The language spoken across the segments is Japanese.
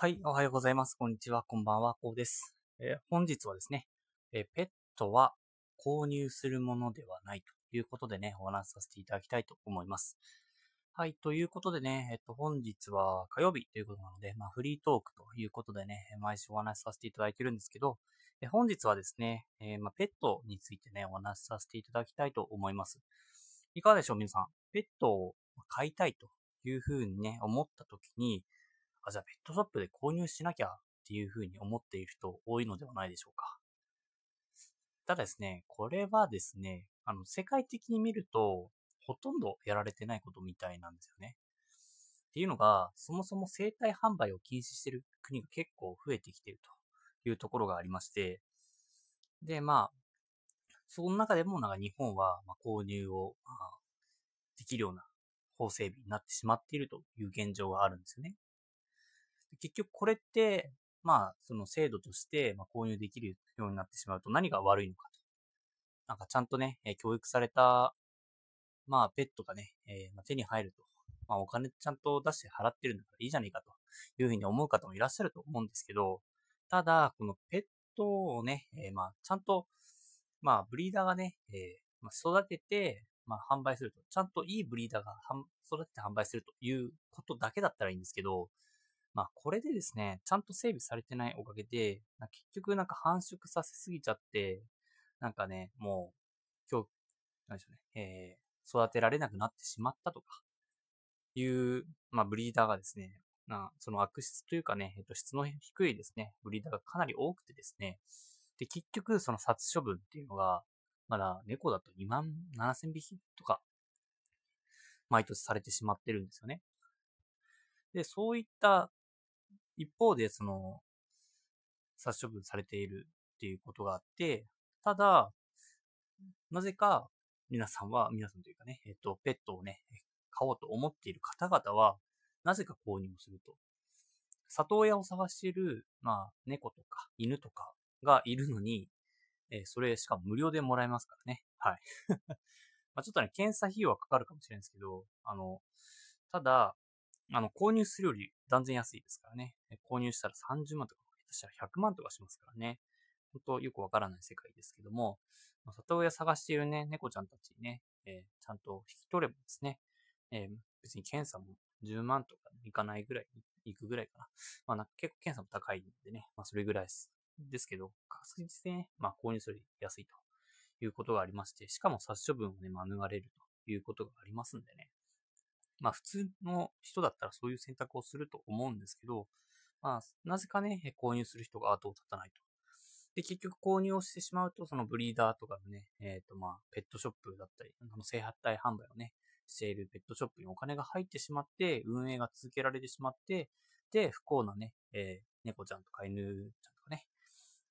はい、おはようございます。こんにちは、こんばんは、こうです。えー、本日はですね、えー、ペットは購入するものではないということでね、お話しさせていただきたいと思います。はい、ということでね、えっと、本日は火曜日ということなので、まあ、フリートークということでね、毎週お話しさせていただいてるんですけど、え本日はですね、え、まあ、ペットについてね、お話しさせていただきたいと思います。いかがでしょう、皆さん。ペットを飼いたいというふうにね、思った時に、あ、じゃあペットショップで購入しなきゃっていうふうに思っている人多いのではないでしょうか。ただですね、これはですね、あの、世界的に見ると、ほとんどやられてないことみたいなんですよね。っていうのが、そもそも生体販売を禁止してる国が結構増えてきてるというところがありまして、で、まあ、その中でもなんか日本は、ま購入を、できるような法整備になってしまっているという現状があるんですよね。結局これって、まあ、その制度として、ま購入できるようになってしまうと何が悪いのかと。なんかちゃんとね、え教育された、まあ、ペットがね、えー、ま手に入ると。まあ、お金ちゃんと出して払ってるんだからいいじゃねえかというふうに思う方もいらっしゃると思うんですけど、ただ、このペットをね、えー、まあ、ちゃんと、まあ、ブリーダーがね、えー、まあ、育てて、まあ、販売すると。ちゃんといいブリーダーが育てて販売するということだけだったらいいんですけど、まあ、これでですね、ちゃんと整備されてないおかげで、結局なんか繁殖させすぎちゃって、なんかね、もう、今日、なんでしょうね、えー、育てられなくなってしまったとか、いう、まあ、ブリーダーがですね、なその悪質というかね、えっと、質の低いですね、ブリーダーがかなり多くてですね、で、結局、その殺処分っていうのが、まだ猫だと2万7千匹とか、毎年されてしまってるんですよね。で、そういった一方で、その、殺処分されているっていうことがあって、ただ、なぜか、皆さんは、皆さんというかね、えっと、ペットをね、買おうと思っている方々は、なぜか購入をすると。里親を探している、まあ、猫とか犬とかがいるのに、えー、それしかも無料でもらえますからね。はい。まあちょっとね、検査費用はかかるかもしれないですけど、あの、ただ、あの、購入するより断然安いですからね。購入したら30万とか、下手したら100万とかしますからね。本当よくわからない世界ですけども、里親探しているね、猫ちゃんたちにね、えー、ちゃんと引き取ればですね、えー、別に検査も10万とかいかないぐらい、いくぐらいかな。まあな結構検査も高いんでね、まあそれぐらいです。ですけど、確実にね、まあ購入するより安いということがありまして、しかも殺処分をね、免れるということがありますんでね。まあ普通の人だったらそういう選択をすると思うんですけど、まあなぜかね、購入する人が後を絶たないと。で、結局購入をしてしまうと、そのブリーダーとかのね、えっ、ー、とまあ、ペットショップだったり、あの、生発体販売をね、しているペットショップにお金が入ってしまって、運営が続けられてしまって、で、不幸なね、えー、猫ちゃんとか犬ちゃんとかね、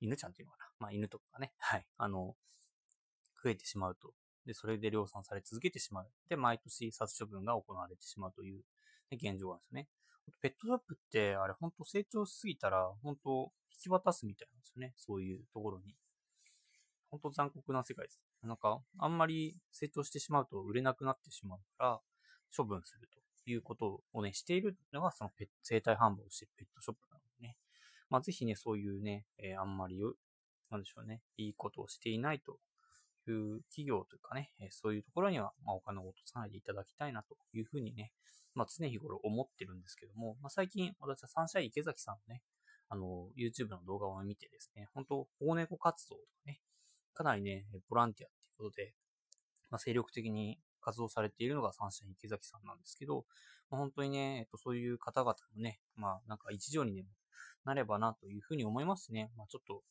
犬ちゃんっていうのかな。まあ、犬とかね、はい、あの、増えてしまうとで、それで量産され続けてしまう。で、毎年殺処分が行われてしまうという、ね、現状なんですよね。ペットショップって、あれ本当成長しすぎたら、本当引き渡すみたいなんですよね。そういうところに。本当残酷な世界です。なんか、あんまり成長してしまうと売れなくなってしまうから、処分するということをね、しているのが、そのペット、生体販売をしているペットショップなのでね。まあ、ぜひね、そういうね、えー、あんまり、なんでしょうね、いいことをしていないという企業というかね、そういうところには、まお金を落とさないでいただきたいなというふうにね、まあ、常日頃思ってるんですけども、まあ、最近私はサンシャイン池崎さんのね、あの、YouTube の動画を見てですね、本当保護猫活動とかね、かなりね、ボランティアっていうことで、まあ、精力的に活動されているのがサンシャイン池崎さんなんですけど、まあ、本当にね、えっと、そういう方々のね、まあ、なんか一助にでもなればなというふうに思いますね。まあ、ちょっと、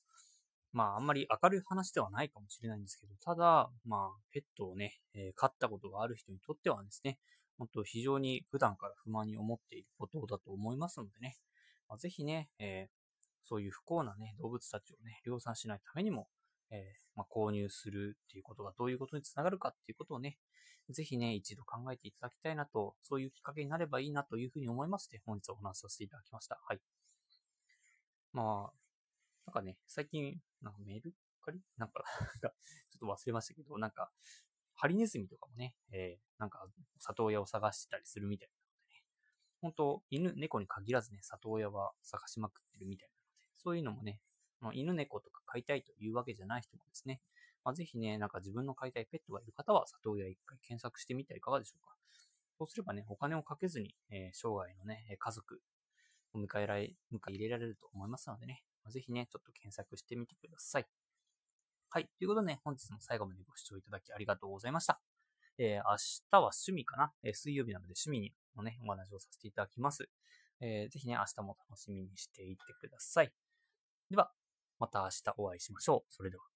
まあ、あんまり明るい話ではないかもしれないんですけど、ただ、まあ、ペットをね、えー、飼ったことがある人にとってはですね、本当非常に普段から不満に思っていることだと思いますのでね、まあ、ぜひね、えー、そういう不幸なね、動物たちをね、量産しないためにも、えー、まあ、購入するっていうことがどういうことにつながるかっていうことをね、ぜひね、一度考えていただきたいなと、そういうきっかけになればいいなというふうに思いまして、本日お話しさせていただきました。はい。まあ、なんかね、最近、なんかメルカリ なんかちょっと忘れましたけど、なんか、ハリネズミとかもね、えー、なんか、里親を探してたりするみたいなのでね、本当犬、猫に限らずね、里親は探しまくってるみたいなので、そういうのもね、犬猫とか飼いたいというわけじゃない人もですね、まあ、ぜひね、なんか自分の飼いたいペットがいる方は、里親一回検索してみてはいかがでしょうか。そうすればね、お金をかけずに、えー、生涯のね、家族を迎えられ、迎え入れられると思いますのでね、ぜひね、ちょっと検索してみてください。はい。ということでね、本日も最後までご視聴いただきありがとうございました。えー、明日は趣味かな、えー、水曜日なので趣味のね、お話をさせていただきます。えー、ぜひね、明日も楽しみにしていってください。では、また明日お会いしましょう。それでは。